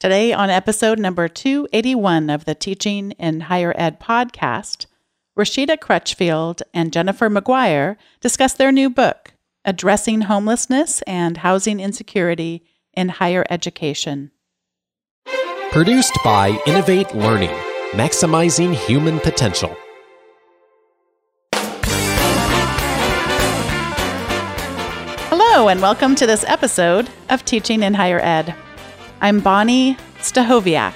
Today, on episode number 281 of the Teaching in Higher Ed podcast, Rashida Crutchfield and Jennifer Maguire discuss their new book, Addressing Homelessness and Housing Insecurity in Higher Education. Produced by Innovate Learning, maximizing human potential. Hello, and welcome to this episode of Teaching in Higher Ed. I'm Bonni Stachowiak,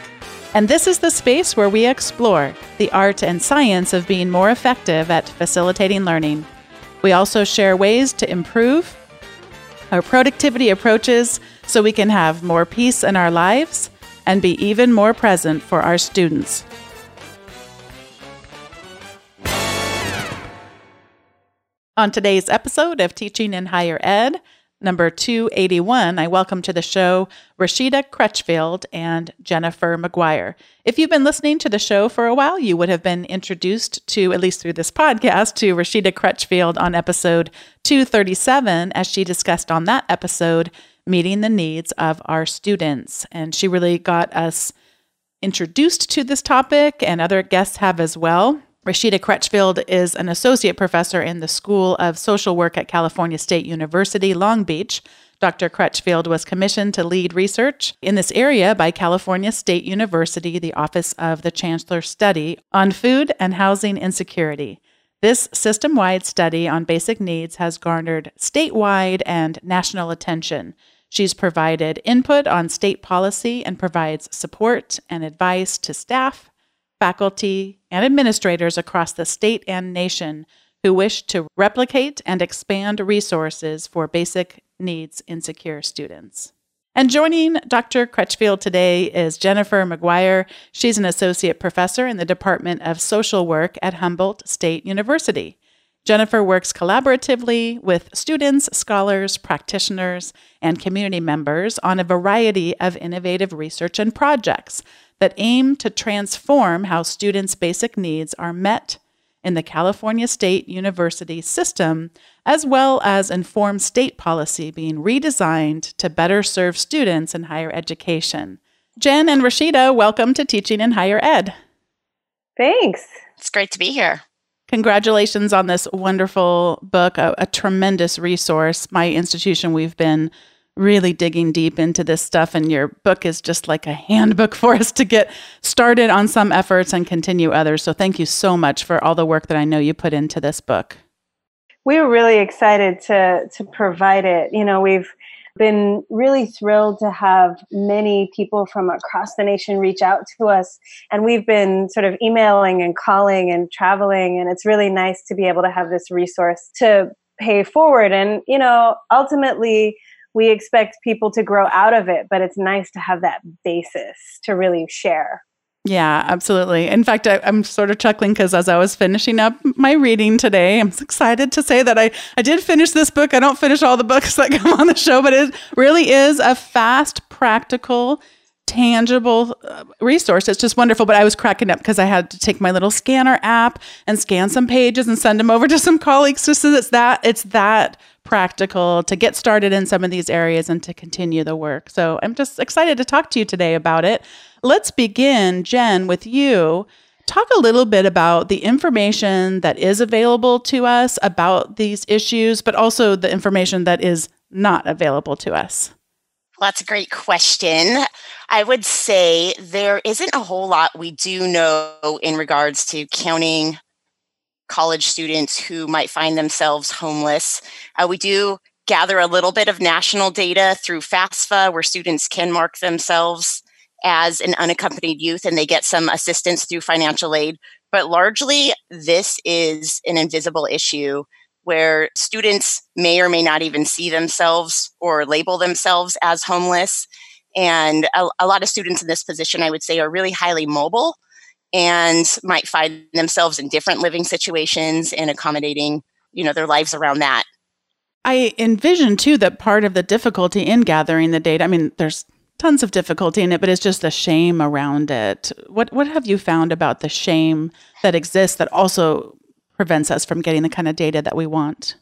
and this is the space where we explore the art and science of being more effective at facilitating learning. We also share ways to improve our productivity approaches so we can have more peace in our lives and be even more present for our students. On today's episode of Teaching in Higher Ed, number 281, I welcome to the show Rashida Crutchfield and Jennifer Maguire. If you've been listening to the show for a while, you would have been introduced to, at least through this podcast, to Rashida Crutchfield on episode 237, as she discussed on that episode, meeting the needs of our students. And she really got us introduced to this topic, and other guests have as well. Rashida Crutchfield is an associate professor in the School of Social Work at California State University, Long Beach. Dr. Crutchfield was commissioned to lead research in this area by California State University, the Office of the Chancellor Study on Food and Housing Insecurity. This system wide study on basic needs has garnered statewide and national attention. She's provided input on state policy and provides support and advice to staff, faculty, and administrators across the state and nation who wish to replicate and expand resources for basic needs insecure students. And joining Dr. Crutchfield today is Jennifer Maguire. She's an associate professor in the Department of Social Work at Humboldt State University. Jennifer works collaboratively with students, scholars, practitioners, and community members on a variety of innovative research and projects that aim to transform how students' basic needs are met in the California State University system, as well as inform state policy being redesigned to better serve students in higher education. Jen and Rashida, welcome to Teaching in Higher Ed. Thanks. It's great to be here. Congratulations on this wonderful book, a, a tremendous resource. My institution, we've been really digging deep into this stuff and your book is just like a handbook for us to get started on some efforts and continue others. So thank you so much for all the work that i know you put into this book. We were really excited to to provide it. You know we've been really thrilled to have many people from across the nation reach out to us and we've been sort of emailing and calling and traveling and it's really nice to be able to have this resource to pay forward. And you know ultimately we expect people to grow out of it, but it's nice to have that basis to really share. Yeah, absolutely. In fact, I, am sort of chuckling because as I was finishing up my reading today, I'm excited to say that I, I did finish this book. I don't finish all the books that come on the show, but it really is a fast, practical, tangible uh, resource. It's just wonderful. But I was cracking up because I had to take my little scanner app and scan some pages and send them over to some colleagues just so it's that it's that practical to get started in some of these areas and to continue the work. So I'm just excited to talk to you today about it. Let's begin, Jen, with you. Talk a little bit about the information that is available to us about these issues, but also the information that is not available to us. Well, that's a great question. I would say there isn't a whole lot we do know in regards to counting college students who might find themselves homeless. Uh, we do gather a little bit of national data through FAFSA, where students can mark themselves as an unaccompanied youth and they get some assistance through financial aid. But largely, this is an invisible issue where students may or may not even see themselves or label themselves as homeless. And a, a lot of students in this position, I would say, are really highly mobile and might find themselves in different living situations and accommodating you know their lives around that i envision too that part of the difficulty in gathering the data i mean there's tons of difficulty in it but it's just the shame around it what what have you found about the shame that exists that also prevents us from getting the kind of data that we want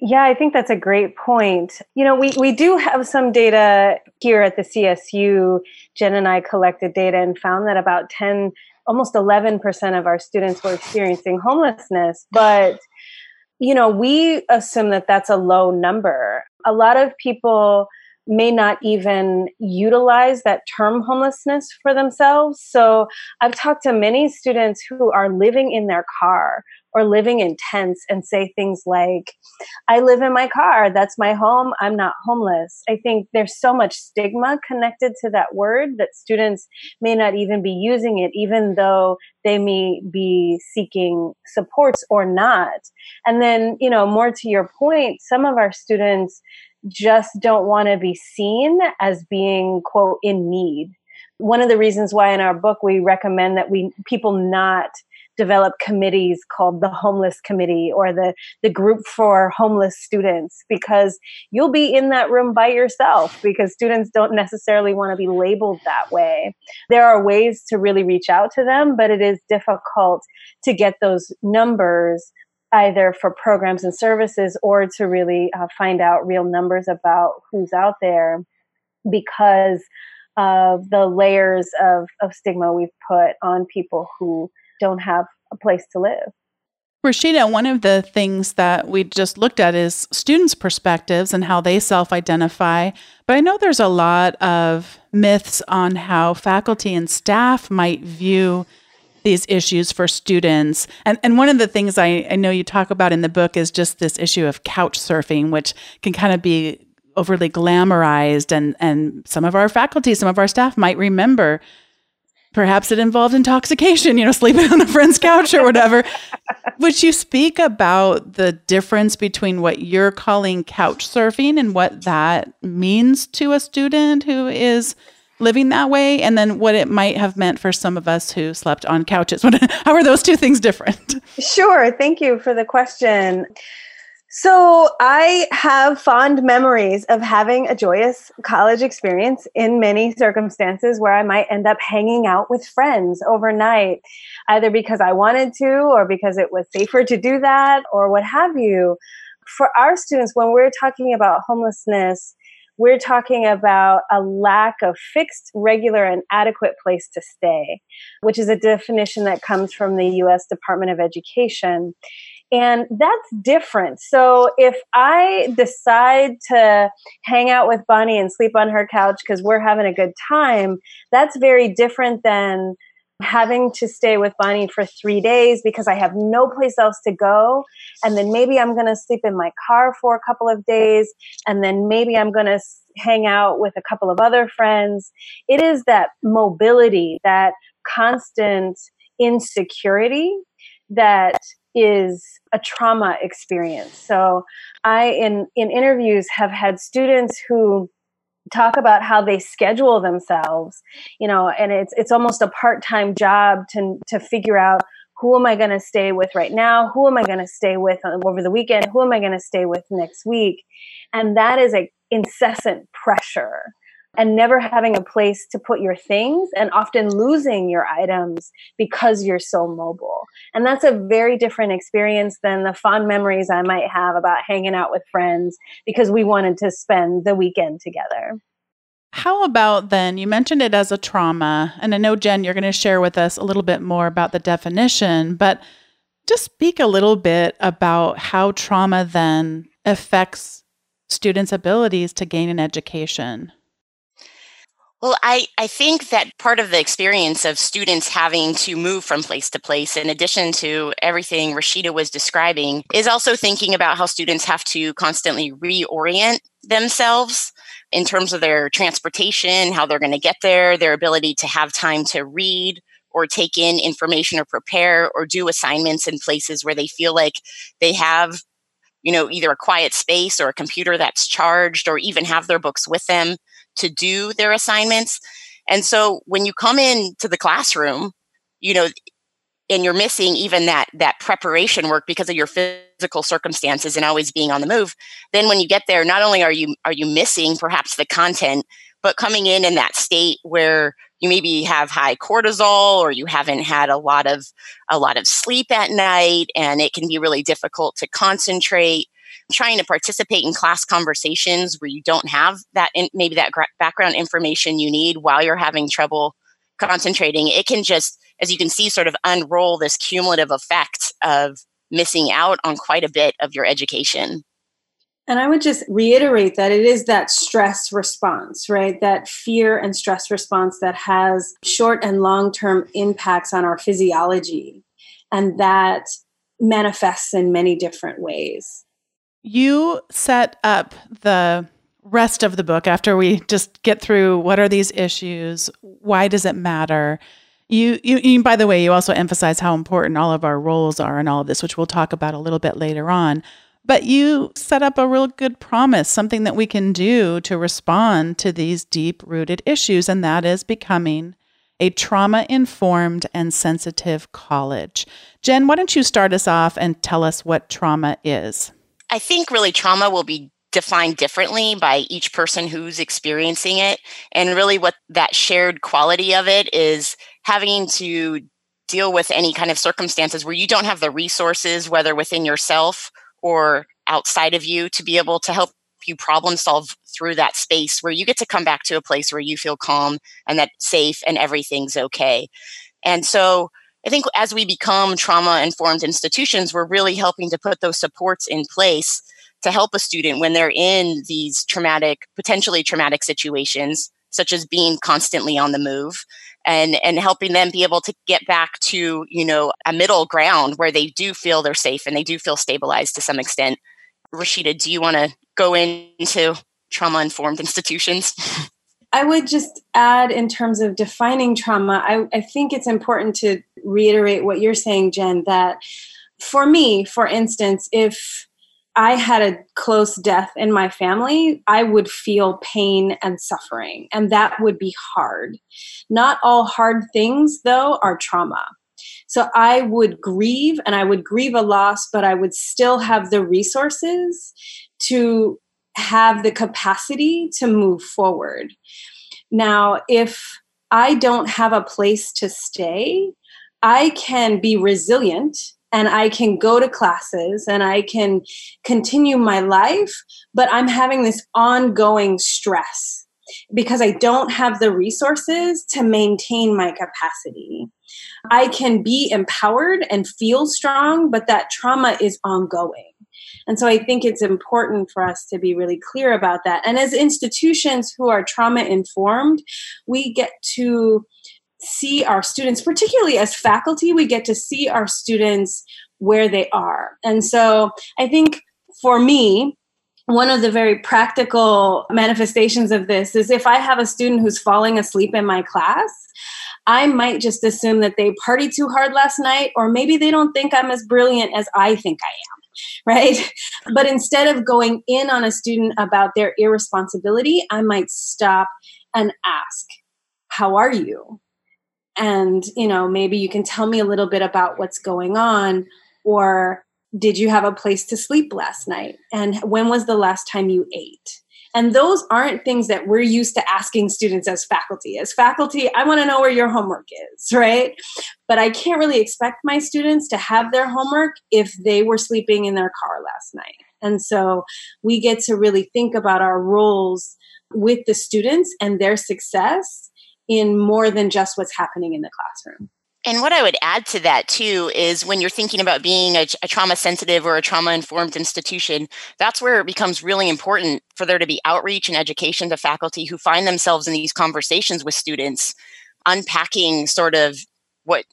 yeah, I think that's a great point. You know, we, we do have some data here at the CSU Jen and I collected data and found that about 10, almost 11% of our students were experiencing homelessness. But, you know, we assume that that's a low number. A lot of people may not even utilize that term homelessness for themselves. So I've talked to many students who are living in their car or living in tents and say things like, I live in my car. That's my home. I'm not homeless. I think there's so much stigma connected to that word that students may not even be using it, even though they may be seeking supports or not. And then, you know, more to your point, some of our students just don't want to be seen as being, quote, in need. One of the reasons why in our book we recommend that we people not develop committees called the homeless committee or the, the group for homeless students because you'll be in that room by yourself because students don't necessarily want to be labeled that way. There are ways to really reach out to them, but it is difficult to get those numbers either for programs and services or to really uh, find out real numbers about who's out there because of the layers of, of stigma we've put on people who don't have a place to live. Rashida, one of the things that we just looked at is students' perspectives and how they self identify. But I know there's a lot of myths on how faculty and staff might view these issues for students. And, and one of the things I, I know you talk about in the book is just this issue of couch surfing, which can kind of be overly glamorized. And, and some of our faculty, some of our staff might remember perhaps it involved intoxication, you know, sleeping on a friend's couch or whatever. Would you speak about the difference between what you're calling couch surfing and what that means to a student who is living that way and then what it might have meant for some of us who slept on couches. How are those two things different? Sure thank you for the question. So i have fond memories of having a joyous college experience in many circumstances where i might end up hanging out with friends overnight either because i wanted to or because it was safer to do that or what have you. For our students when we're talking about homelessness we're talking about a lack of fixed, regular, and adequate place to stay, which is a definition that comes from the US Department of Education. And that's different. So if I decide to hang out with Bonni and sleep on her couch because we're having a good time, that's very different than having to stay with Bonni for three days because I have no place else to go. And then maybe I'm going to sleep in my car for a couple of days. And then maybe I'm going to hang out with a couple of other friends. It is that mobility, that constant insecurity that is a trauma experience. So I in in interviews have had students who talk about how they schedule themselves you know and it's it's almost a part-time job to to figure out who am i going to stay with right now? Who am i going to stay with uh, over the weekend? Who am i going to stay with next week? And that is a incessant pressure and never having a place to put your things and often losing your items because you're so mobile. And that's a very different experience than the fond memories I might have about hanging out with friends because we wanted to spend the weekend together. How about then? You mentioned it as a trauma, and I know, Jen, you're going to share with us a little bit more about the definition, but just speak a little bit about how trauma then affects students' abilities to gain an education. Well, I, I think that part of the experience of students having to move from place to place, in addition to everything Rashida was describing, is also thinking about how students have to constantly reorient themselves in terms of their transportation, how they're going to get there, their ability to have time to read or take in information or prepare or do assignments in places where they feel like they have you know either a quiet space or a computer that's charged or even have their books with them to do their assignments. And so when you come into the classroom, you know, and you're missing even that that preparation work because of your physical circumstances and always being on the move then when you get there not only are you are you missing perhaps the content but coming in in that state where you maybe have high cortisol or you haven't had a lot of a lot of sleep at night and it can be really difficult to concentrate trying to participate in class conversations where you don't have that in, maybe that gra- background information you need while you're having trouble concentrating it can just as you can see sort of unroll this cumulative effect of missing out on quite a bit of your education and I would just reiterate that it is that stress response, right? That fear and stress response that has short and long term impacts on our physiology. And that manifests in many different ways. You set up the rest of the book after we just get through what are these issues? Why does it matter? You, you, you, by the way, you also emphasize how important all of our roles are in all of this, which we'll talk about a little bit later on. But you set up a real good promise, something that we can do to respond to these deep rooted issues, and that is becoming a trauma informed and sensitive college. Jen, why don't you start us off and tell us what trauma is? I think really trauma will be defined differently by each person who's experiencing it. And really, what that shared quality of it is having to deal with any kind of circumstances where you don't have the resources, whether within yourself or outside of you, to be able to help you problem solve through that space where you get to come back to a place where you feel calm and that safe and everything's okay. And so I think as we become trauma informed institutions, we're really helping to put those supports in place to help a student when they're in these traumatic, potentially traumatic situations, such as being constantly on the move and and helping them be able to get back to you know a middle ground where they do feel they're safe and they do feel stabilized to some extent. Rashida do you want to go into trauma informed institutions I would just add in terms of defining trauma, I, I, think it's important to reiterate what you're saying, Jen, that for me, for instance, if I had a close death in my family, I would feel pain and suffering, and that would be hard. Not all hard things, though, are trauma. So I would grieve and I would grieve a loss, but I would still have the resources to have the capacity to move forward. Now, if I don't have a place to stay, I can be resilient and I can go to classes and I can continue my life, but I'm having this ongoing stress because I don't have the resources to maintain my capacity. I can be empowered and feel strong, but that trauma is ongoing. And so I think it's important for us to be really clear about that. And as institutions who are trauma informed, we get to see our students, particularly as faculty, we get to see our students where they are. And so I think for me, one of the very practical manifestations of this is if I have a student who's falling asleep in my class, I might just assume that they partied too hard last night, or maybe they don't think I'm as brilliant as I think I am right? But instead of going in on a student about their irresponsibility, I might stop and ask, How are you? And, you know, maybe you can tell me a little bit about what's going on, or did you have a place to sleep last night? And when was the last time you ate? And those aren't things that we're used to asking students as faculty. As faculty, I want to know where your homework is, right? But I can't really expect my students to have their homework if they were sleeping in their car last night. And so we get to really think about our roles with the students and their success in more than just what's happening in the classroom. And what I would add to that too is when you're thinking about being a, a trauma sensitive or a trauma informed institution, that's where it becomes really important for there to be outreach and education to faculty who find themselves in these conversations with students, unpacking sort of what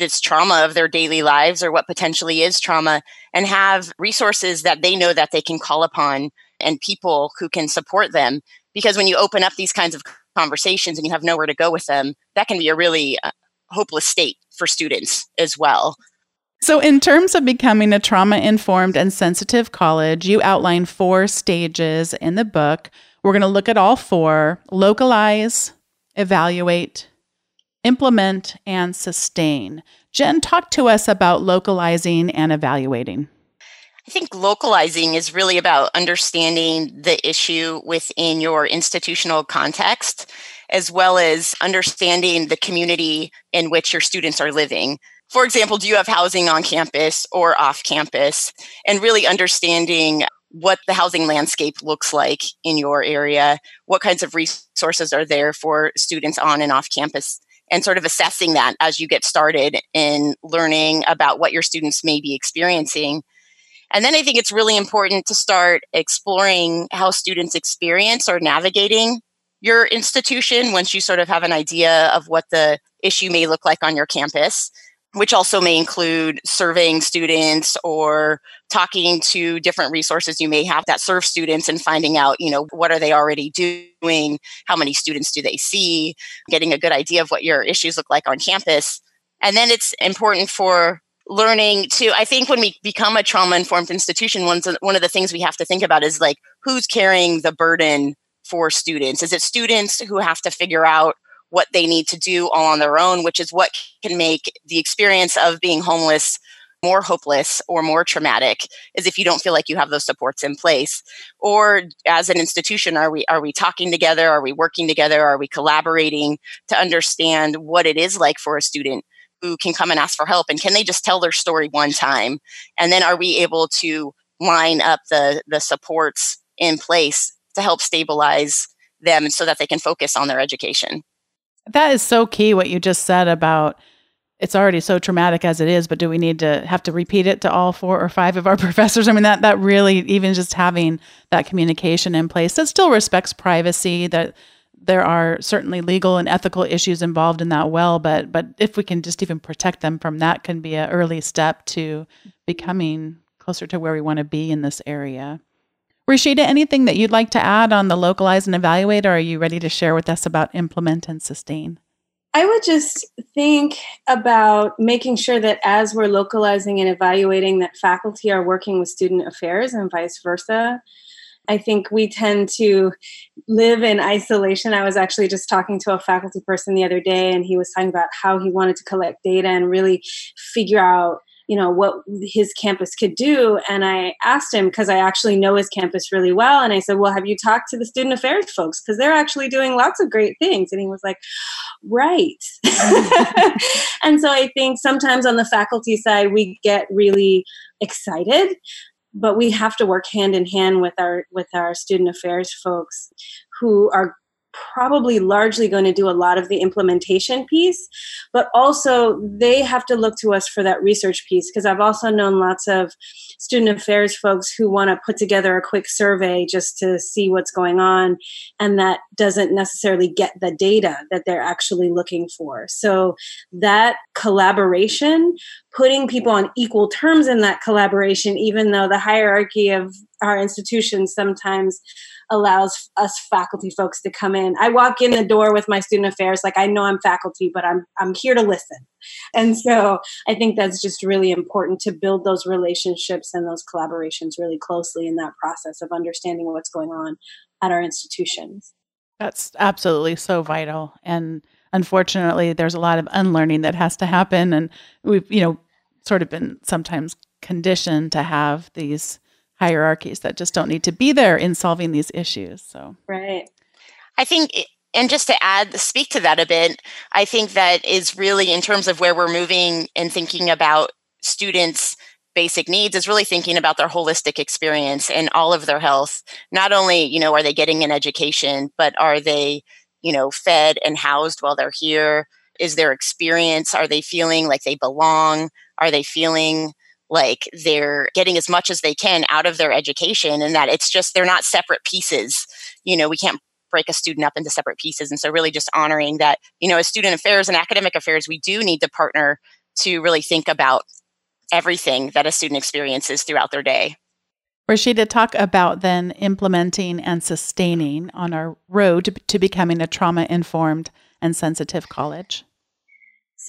this trauma of their daily lives or what potentially is trauma and have resources that they know that they can call upon and people who can support them. Because when you open up these kinds of conversations and you have nowhere to go with them that can be a really uh, hopeless state for students as well. So, in terms of becoming a trauma informed and sensitive college, you outline four stages in the book. We're going to look at all four localize, evaluate, implement, and sustain. Jen, talk to us about localizing and evaluating. I think localizing is really about understanding the issue within your institutional context as well as understanding the community in which your students are living. For example, do you have housing on campus or off campus? And really understanding what the housing landscape looks like in your area, what kinds of resources are there for students on and off campus, and sort of assessing that as you get started in learning about what your students may be experiencing. And then I think it's really important to start exploring how students experience or navigating your institution once you sort of have an idea of what the issue may look like on your campus which also may include surveying students or talking to different resources you may have that serve students and finding out you know what are they already doing? How many students do they see? Getting a good idea of what your issues look like on campus. And then it's important for learning to i think when we become a trauma informed institution one of the things we have to think about is like who's carrying the burden for students? Is it students who have to figure out what they need to do all on their own, which is what can make the experience of being homeless more hopeless or more traumatic is if you don't feel like you have those supports in place? Or as an institution are we are we talking together? Are we working together? Are we collaborating to understand what it is like for a student who can come and ask for help? And can they just tell their story one time? And then are we able to line up the the supports in place to help stabilize them so that they can focus on their education that is so key what you just said about it's already so traumatic as it is, but do we need to have to repeat it to all four or five of our professors? I mean, that that really even just having that communication in place that still respects privacy, that there are certainly legal and ethical issues involved in that well, but but if we can just even protect them from that can be an early step to becoming closer to where we want to be in this area. Rashida, anything that you'd like to add on the localize and evaluate, or are you ready to share with us about implement and sustain? I would just think about making sure that as we're localizing and evaluating, that faculty are working with student affairs and vice versa. I think we tend to live in isolation. I was actually just talking to a faculty person the other day, and he was talking about how he wanted to collect data and really figure out you know what his campus could do. And i asked him because i actually know his campus really well. And i said well have you talked to the student affairs folks? Because they're actually doing lots of great things. And he was like right. And so i think sometimes on the faculty side we get really excited but we have to work hand in hand with our with our student affairs folks who are probably largely going to do a lot of the implementation piece, but also they have to look to us for that research piece because I've also known lots of student affairs folks who want to put together a quick survey just to see what's going on, and that doesn't necessarily get the data that they're actually looking for. So that collaboration, putting people on equal terms in that collaboration, even though the hierarchy of our institutions sometimes allows us faculty folks to come in. I walk in the door with my student affairs like I know I'm faculty, but I'm I'm here to listen. And so I think that's just really important to build those relationships and those collaborations really closely in that process of understanding what's going on at our institutions. That's absolutely so vital and unfortunately there's a lot of unlearning that has to happen and we've you know sort of been sometimes conditioned to have these hierarchies that just don't need to be there in solving these issues. So, right. I think, and just to add, speak to that a bit, I think that is really in terms of where we're moving and thinking about students' basic needs is really thinking about their holistic experience and all of their health. Not only, you know, are they getting an education, but are they, you know, fed and housed while they're here? Is their experience, are they feeling like they belong? Are they feeling like they're getting as much as they can out of their education and that it's just they're not separate pieces. You know we can't break a student up into separate pieces. And so really just honoring that you know as student affairs and academic affairs we do need to partner to really think about everything that a student experiences throughout their day. Rashida, talk about then implementing and sustaining on our road to becoming a trauma informed and sensitive college.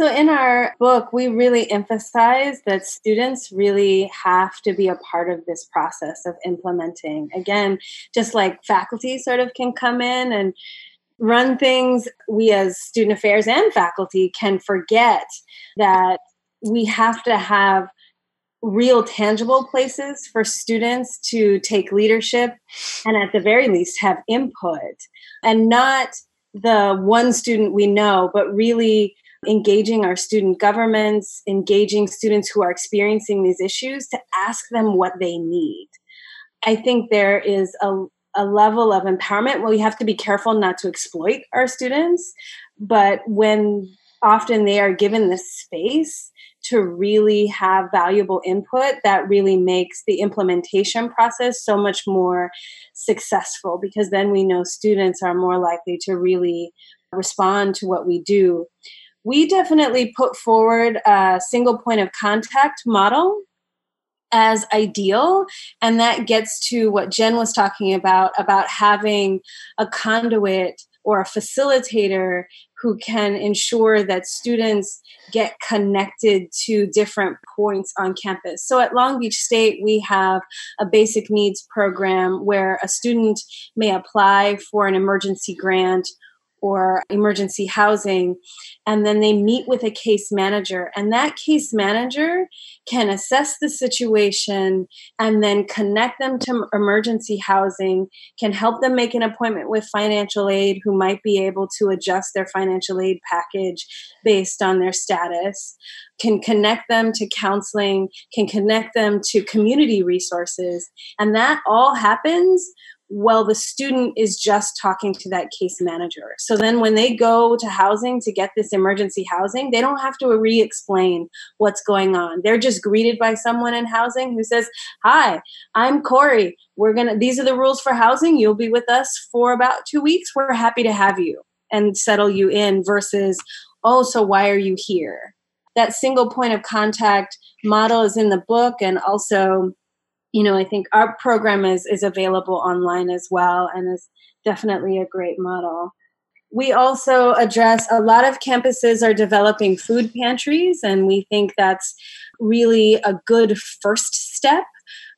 So, in our book, we really emphasize that students really have to be a part of this process of implementing. Again, just like faculty sort of can come in and run things, we as student affairs and faculty can forget that we have to have real tangible places for students to take leadership and at the very least have input and not the one student we know but really engaging our student governments, engaging students who are experiencing these issues to ask them what they need. I think there is a, a level of empowerment. Well, we have to be careful not to exploit our students, but when often they are given the space to really have valuable input that really makes the implementation process so much more successful because then we know students are more likely to really respond to what we do. We definitely put forward a single point of contact model as ideal and that gets to what jen was talking about about having a conduit or a facilitator who can ensure that students get connected to different points on campus. So at Long Beach State, we have a basic needs program where a student may apply for an emergency grant or emergency housing and then they meet with a case manager and that case manager can assess the situation and then connect them to emergency housing can help them make an appointment with financial aid who might be able to adjust their financial aid package based on their status can connect them to counseling can connect them to community resources and that all happens well the student is just talking to that case manager. So then when they go to housing to get this emergency housing they don't have to re-explain what's going on. They're just greeted by someone in housing who says hi i'm corey. We're gonna these are the rules for housing. You'll be with us for about two weeks. We're happy to have you and settle you in versus oh so why are you here? That single point of contact model is in the book and also you know, I think our program is is available online as well and is definitely a great model. We also address a lot of campuses are developing food pantries, and we think that's really a good first step,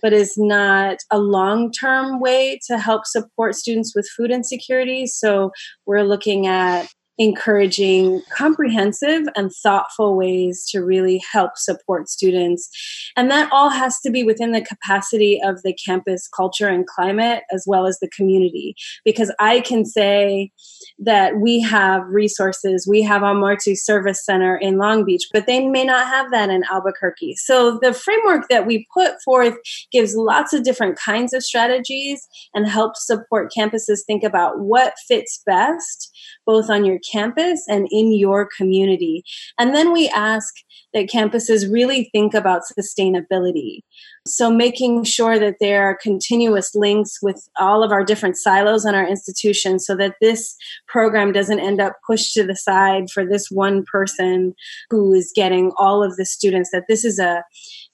but is not a long term way to help support students with food insecurity. So we're looking at encouraging comprehensive and thoughtful ways to really help support students. And that all has to be within the capacity of the campus culture and climate as well as the community. Because I can say that we have resources, we have a multi service center in Long Beach, but they may not have that in Albuquerque. So the framework that we put forth gives lots of different kinds of strategies and helps support campuses think about what fits best both on your campus and in your community. And then we ask that campuses really think about sustainability. So, making sure that there are continuous links with all of our different silos in our institution so that this program doesn't end up pushed to the side for this one person who is getting all of the students, that this is a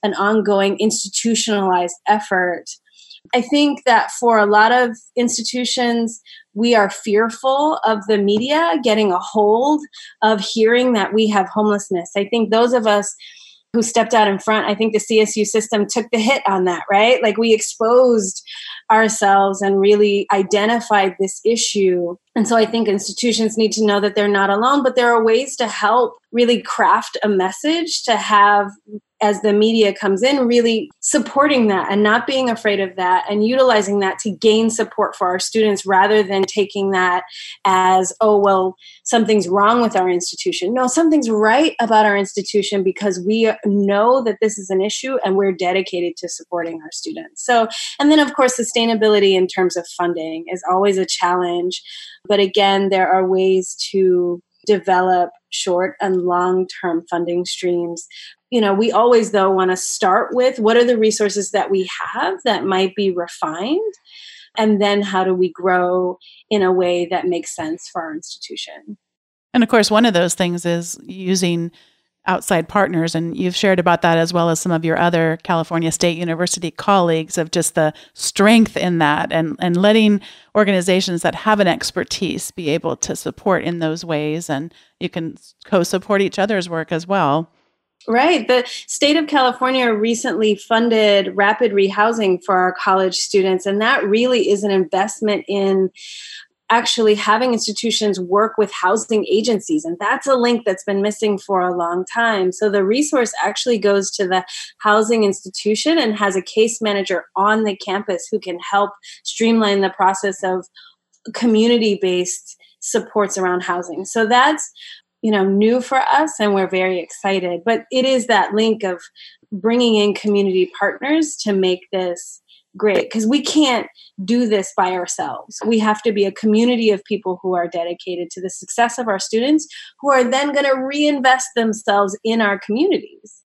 an ongoing institutionalized effort I think that for a lot of institutions, we are fearful of the media getting a hold of hearing that we have homelessness. I think those of us who stepped out in front, I think the CSU system took the hit on that, right? Like we exposed ourselves and really identified this issue. And so I think institutions need to know that they're not alone, but there are ways to help really craft a message to have as the media comes in, really supporting that and not being afraid of that and utilizing that to gain support for our students rather than taking that as, oh, well, something's wrong with our institution. No, something's right about our institution because we know that this is an issue and we're dedicated to supporting our students. So, and then of course, sustainability in terms of funding is always a challenge. But again, there are ways to develop short and long term funding streams. You know we always though want to start with what are the resources that we have that might be refined? And then how do we grow in a way that makes sense for our institution? And of course one of those things is using outside partners and you've shared about that as well as some of your other California State University colleagues of just the strength in that and and letting organizations that have an expertise be able to support in those ways and you can co-support each other's work as well. Right. The state of California recently funded rapid rehousing for our college students, and that really is an investment in actually having institutions work with housing agencies. And that's a link that's been missing for a long time. So the resource actually goes to the housing institution and has a case manager on the campus who can help streamline the process of community based supports around housing. So that's you know new for us and we're very excited but it is that link of bringing in community partners to make this great because we can't do this by ourselves. We have to be a community of people who are dedicated to the success of our students who are then going to reinvest themselves in our communities.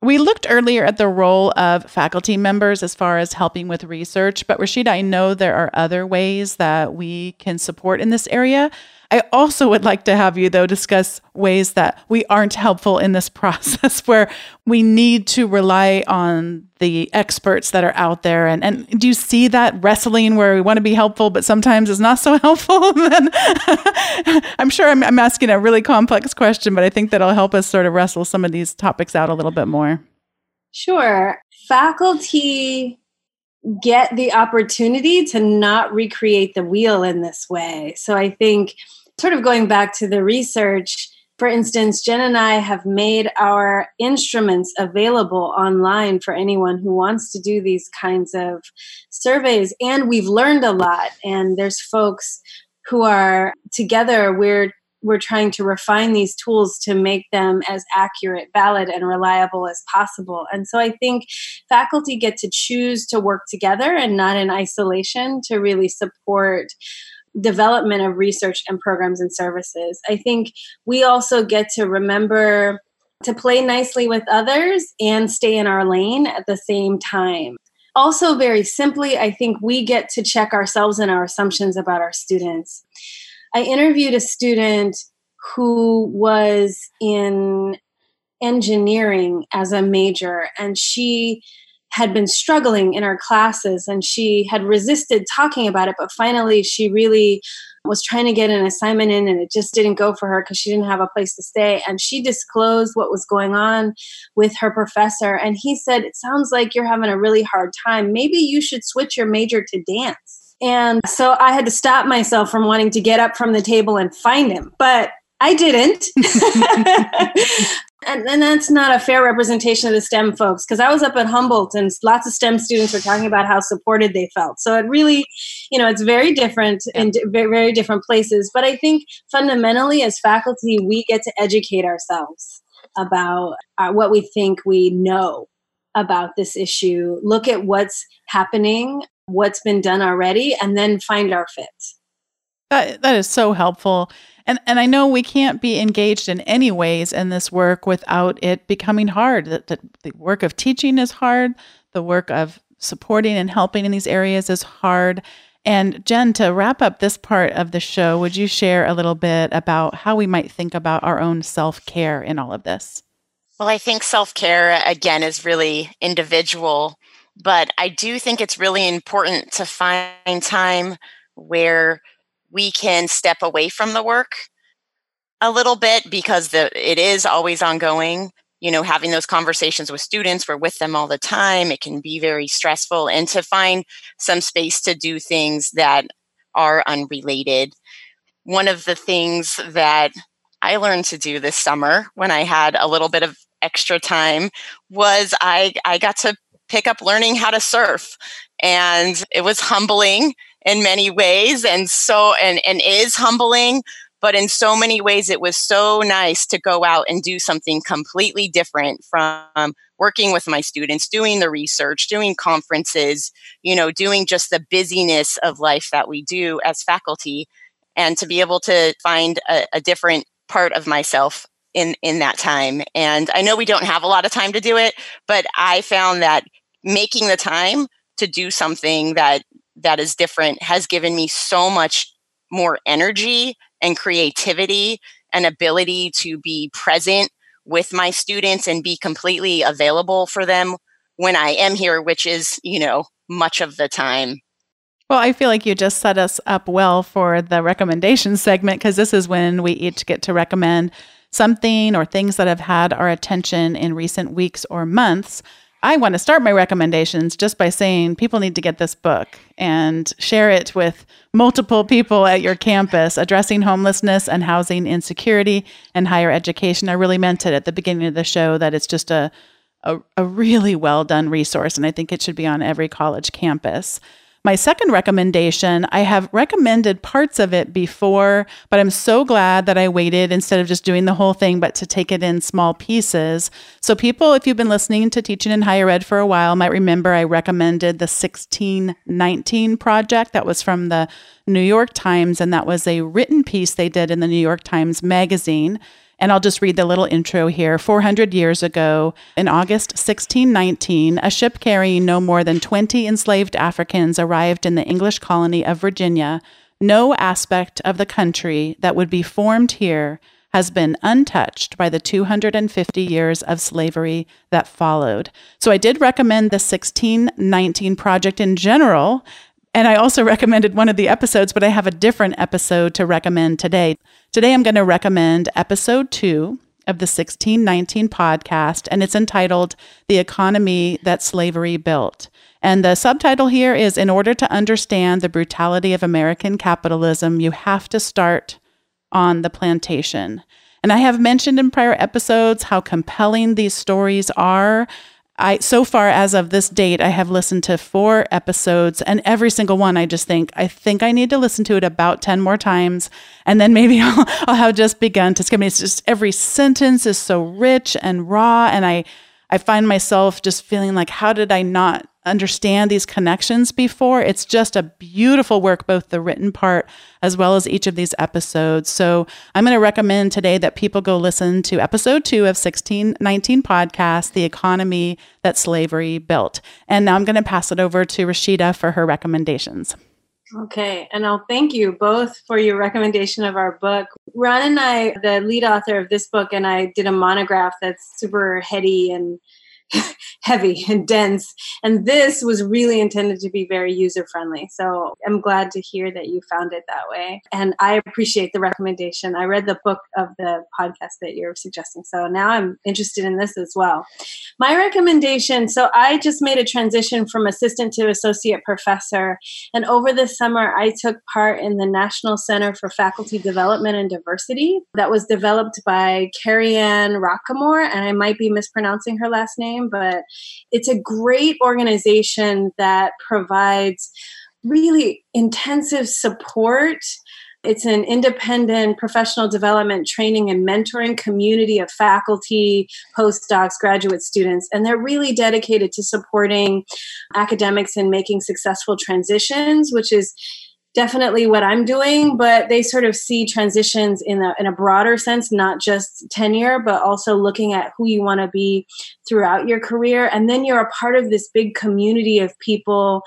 We looked earlier at the role of faculty members as far as helping with research, but Rashida, I know there are other ways that we can support in this area. I also would like to have you, though, discuss ways that we aren't helpful in this process where we need to rely on the experts that are out there. And, and do you see that wrestling where we want to be helpful, but sometimes it's not so helpful? I'm sure I'm, I'm asking a really complex question, but I think that'll help us sort of wrestle some of these topics out a little bit more. Sure. Faculty get the opportunity to not recreate the wheel in this way. So I think sort of going back to the research, for instance, Jen and I have made our instruments available online for anyone who wants to do these kinds of surveys. And we've learned a lot. And there's folks who are together, we're we're trying to refine these tools to make them as accurate, valid, and reliable as possible. And so I think faculty get to choose to work together and not in isolation to really support development of research and programs and services. I think we also get to remember to play nicely with others and stay in our lane at the same time. Also, very simply, I think we get to check ourselves and our assumptions about our students. I interviewed a student who was in engineering as a major, and she had been struggling in her classes and she had resisted talking about it, but finally she really was trying to get an assignment in and it just didn't go for her because she didn't have a place to stay. And she disclosed what was going on with her professor. And he said, It sounds like you're having a really hard time. Maybe you should switch your major to dance. And so I had to stop myself from wanting to get up from the table and find him. But I didn't. and, and that's not a fair representation of the STEM folks because I was up at Humboldt and lots of STEM students were talking about how supported they felt. So it really, you know, it's very different in very, very different places. But I think fundamentally, as faculty, we get to educate ourselves about uh, what we think we know about this issue, look at what's happening, what's been done already, and then find our fit. That, that is so helpful. And and I know we can't be engaged in any ways in this work without it becoming hard. That the, the work of teaching is hard. The work of supporting and helping in these areas is hard. And Jen, to wrap up this part of the show, would you share a little bit about how we might think about our own self care in all of this? Well, I think self care, again, is really individual, but I do think it's really important to find time where we can step away from the work a little bit because the it is always ongoing you know having those conversations with students we're with them all the time it can be very stressful and to find some space to do things that are unrelated. One of the things that i learned to do this summer when i had a little bit of extra time was i i got to pick up learning how to surf. And it was humbling in many ways and so and and is humbling but in so many ways it was so nice to go out and do something completely different from working with my students doing the research doing conferences you know doing just the busyness of life that we do as faculty and to be able to find a, a different part of myself in in that time. And i know we don't have a lot of time to do it but i found that making the time to do something that that is different has given me so much more energy and creativity and ability to be present with my students and be completely available for them when I am here, which is, you know, much of the time. Well, I feel like you just set us up well for the recommendation segment because this is when we each get to recommend something or things that have had our attention in recent weeks or months. I want to start my recommendations just by saying people need to get this book and share it with multiple people at your campus. Addressing homelessness and housing insecurity and higher education. I really meant it at the beginning of the show that it's just a, a, a really well done resource, and I think it should be on every college campus. My second recommendation, I have recommended parts of it before, but I'm so glad that I waited instead of just doing the whole thing, but to take it in small pieces. So, people, if you've been listening to Teaching in Higher Ed for a while, might remember I recommended the 1619 project that was from the New York Times, and that was a written piece they did in the New York Times Magazine. And I'll just read the little intro here. 400 years ago, in August 1619, a ship carrying no more than 20 enslaved Africans arrived in the English colony of Virginia. No aspect of the country that would be formed here has been untouched by the 250 years of slavery that followed. So I did recommend the 1619 project in general and I also recommended one of the episodes, but I have a different episode to recommend today. Today, I'm going to recommend episode two of the 1619 podcast, and it's entitled The Economy That Slavery Built. And the subtitle here is In order to understand the brutality of American capitalism, you have to start on the plantation. And I have mentioned in prior episodes how compelling these stories are. I so far as of this date, I have listened to four episodes, and every single one, I just think I think I need to listen to it about ten more times, and then maybe I'll, I'll have just begun to skim. It's just every sentence is so rich and raw, and I I find myself just feeling like, how did I not understand these connections before. It's just a beautiful work, both the written part as well as each of these episodes. So I'm going to recommend today that people go listen to episode two of 1619 podcast, The Economy That Slavery Built. And now I'm going to pass it over to Rashida for her recommendations. Okay, and I'll thank you both for your recommendation of our book. Ron and I, the lead author of this book, and I did a monograph that's super heady and heavy and dense. And this was really intended to be very user friendly. So I'm glad to hear that you found it that way. And I appreciate the recommendation. I read the book of the podcast that you're suggesting. So now I'm interested in this as well. My recommendation so I just made a transition from assistant to associate professor. And over the summer, I took part in the National Center for Faculty Development and Diversity that was developed by Kerry Ann Rockquemore. And I might be mispronouncing her last name name, but it's a great organization that provides really intensive support. It's an independent professional development training and mentoring community of faculty, postdocs, graduate students, and they're really dedicated to supporting academics in making successful transitions, which is definitely what I'm doing, but they sort of see transitions in a, in a broader sense, not just tenure, but also looking at who you want to be throughout your career. And then you're a part of this big community of people,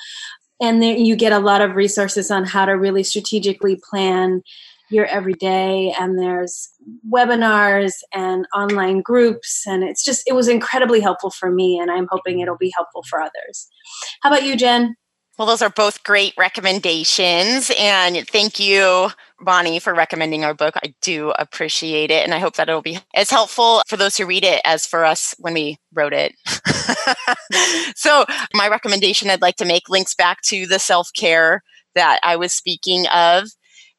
and then you get a lot of resources on how to really strategically plan your everyday. And there's webinars and online groups and it's just it was incredibly helpful for me and i'm hoping it'll be helpful for others. How about you jen well, those are both great recommendations. And thank you, Bonni, for recommending our book. I do appreciate it. And I hope that it'll be as helpful for those who read it as for us when we wrote it. so, my recommendation I'd like to make links back to the self care that I was speaking of.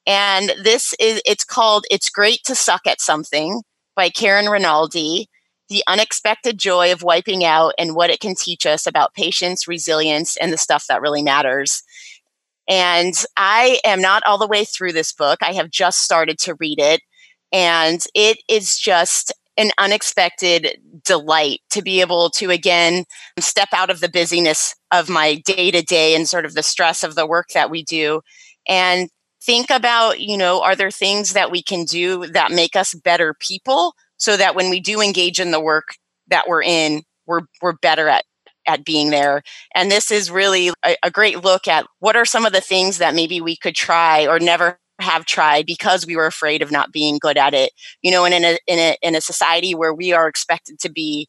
And this is, it's called It's Great to Suck at Something by Karen Rinaldi the unexpected joy of wiping out and what it can teach us about patience, resilience, and the stuff that really matters. And I am not all the way through this book. I have just started to read it. And it is just an unexpected delight to be able to again step out of the busyness of my day to day and sort of the stress of the work that we do and think about, you know, are there things that we can do that make us better people so that when we do engage in the work that we're in, we're we're better at at being there. And this is really a, a great look at what are some of the things that maybe we could try or never have tried because we were afraid of not being good at it. You know, and in a in a in a society where we are expected to be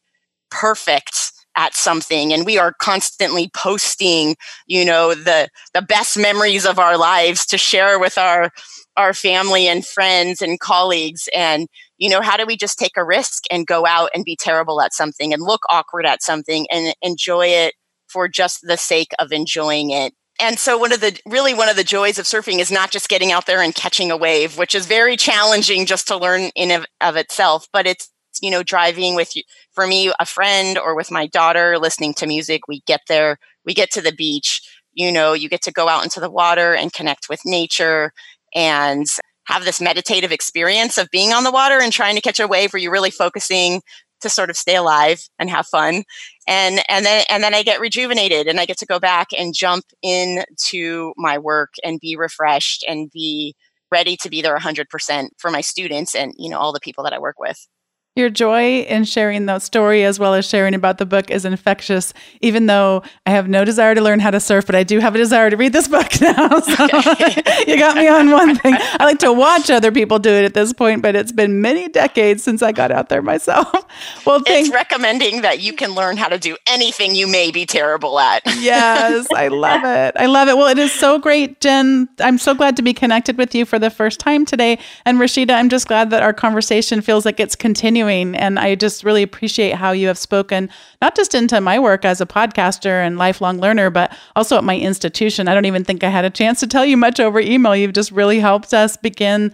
perfect at something and we are constantly posting you know the the best memories of our lives to share with our our family and friends and colleagues and you know how do we just take a risk and go out and be terrible at something and look awkward at something and enjoy it for just the sake of enjoying it? And so one of the really one of the joys of surfing is not just getting out there and catching a wave which is very challenging just to learn in of, of itself but it's you know driving with for me a friend or with my daughter listening to music we get there we get to the beach you know, you get to go out into the water and connect with nature and have this meditative experience of being on the water and trying to catch a wave where you're really focusing to sort of stay alive and have fun and and then and then I get rejuvenated and I get to go back and jump into my work and be refreshed and be ready to be there 100% for my students and you know all the people that I work with. Your joy in sharing that story as well as sharing about the book is infectious, even though I have no desire to learn how to surf, but I do have a desire to read this book now. So okay. you got me on one thing. I like to watch other people do it at this point, but it's been many decades since I got out there myself. Well, thank- it's recommending that you can learn how to do anything you may be terrible at. yes, I love it. I love it. Well, it is so great, Jen. I'm so glad to be connected with you for the first time today. And Rashida, I'm just glad that our conversation feels like it's continuing continuing. And I just really appreciate how you have spoken, not just into my work as a podcaster and lifelong learner, but also at my institution. I don't even think I had a chance to tell you much over email. You've just really helped us begin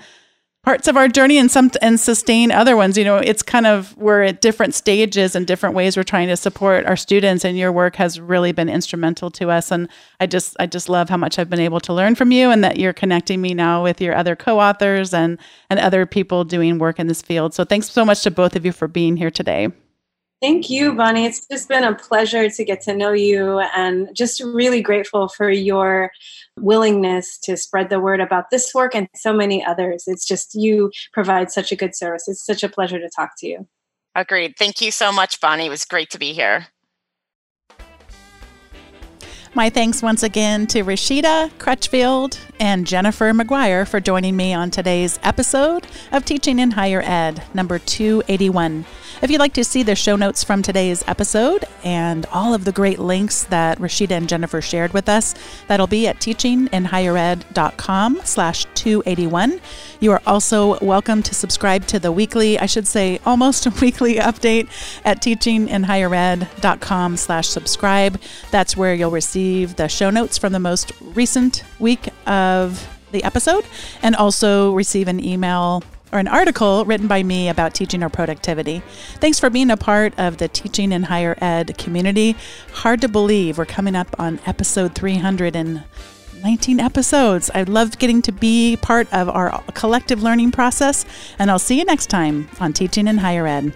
parts of our journey and some and sustain other ones. You know it's kind of we're at different stages and different ways we're trying to support our students and your work has really been instrumental to us. And i just i just love how much i've been able to learn from you and that you're connecting me now with your other co-authors and and other people doing work in this field. So thanks so much to both of you for being here today. Thank you, Bonni. It's just been a pleasure to get to know you and just really grateful for your willingness to spread the word about this work and so many others. It's just you provide such a good service. It's such a pleasure to talk to you. Agreed. Thank you so much, Bonni. It was great to be here. My thanks once again to Rashida Crutchfield and Jennifer Maguire for joining me on today's episode of Teaching in Higher Ed, number 281. If you'd like to see the show notes from today's episode and all of the great links that Rashida and Jennifer shared with us, that'll be at teachinginhighered.com slash 281. You are also welcome to subscribe to the weekly, I should say almost weekly update at teachinginhighered.com slash subscribe. That's where you'll receive the show notes from the most recent week of the episode and also receive an email or an article written by me about teaching or productivity. Thanks for being a part of the teaching in higher ed community. Hard to believe we're coming up on episode 319 episodes. I love getting to be part of our collective learning process, and I'll see you next time on Teaching in Higher Ed.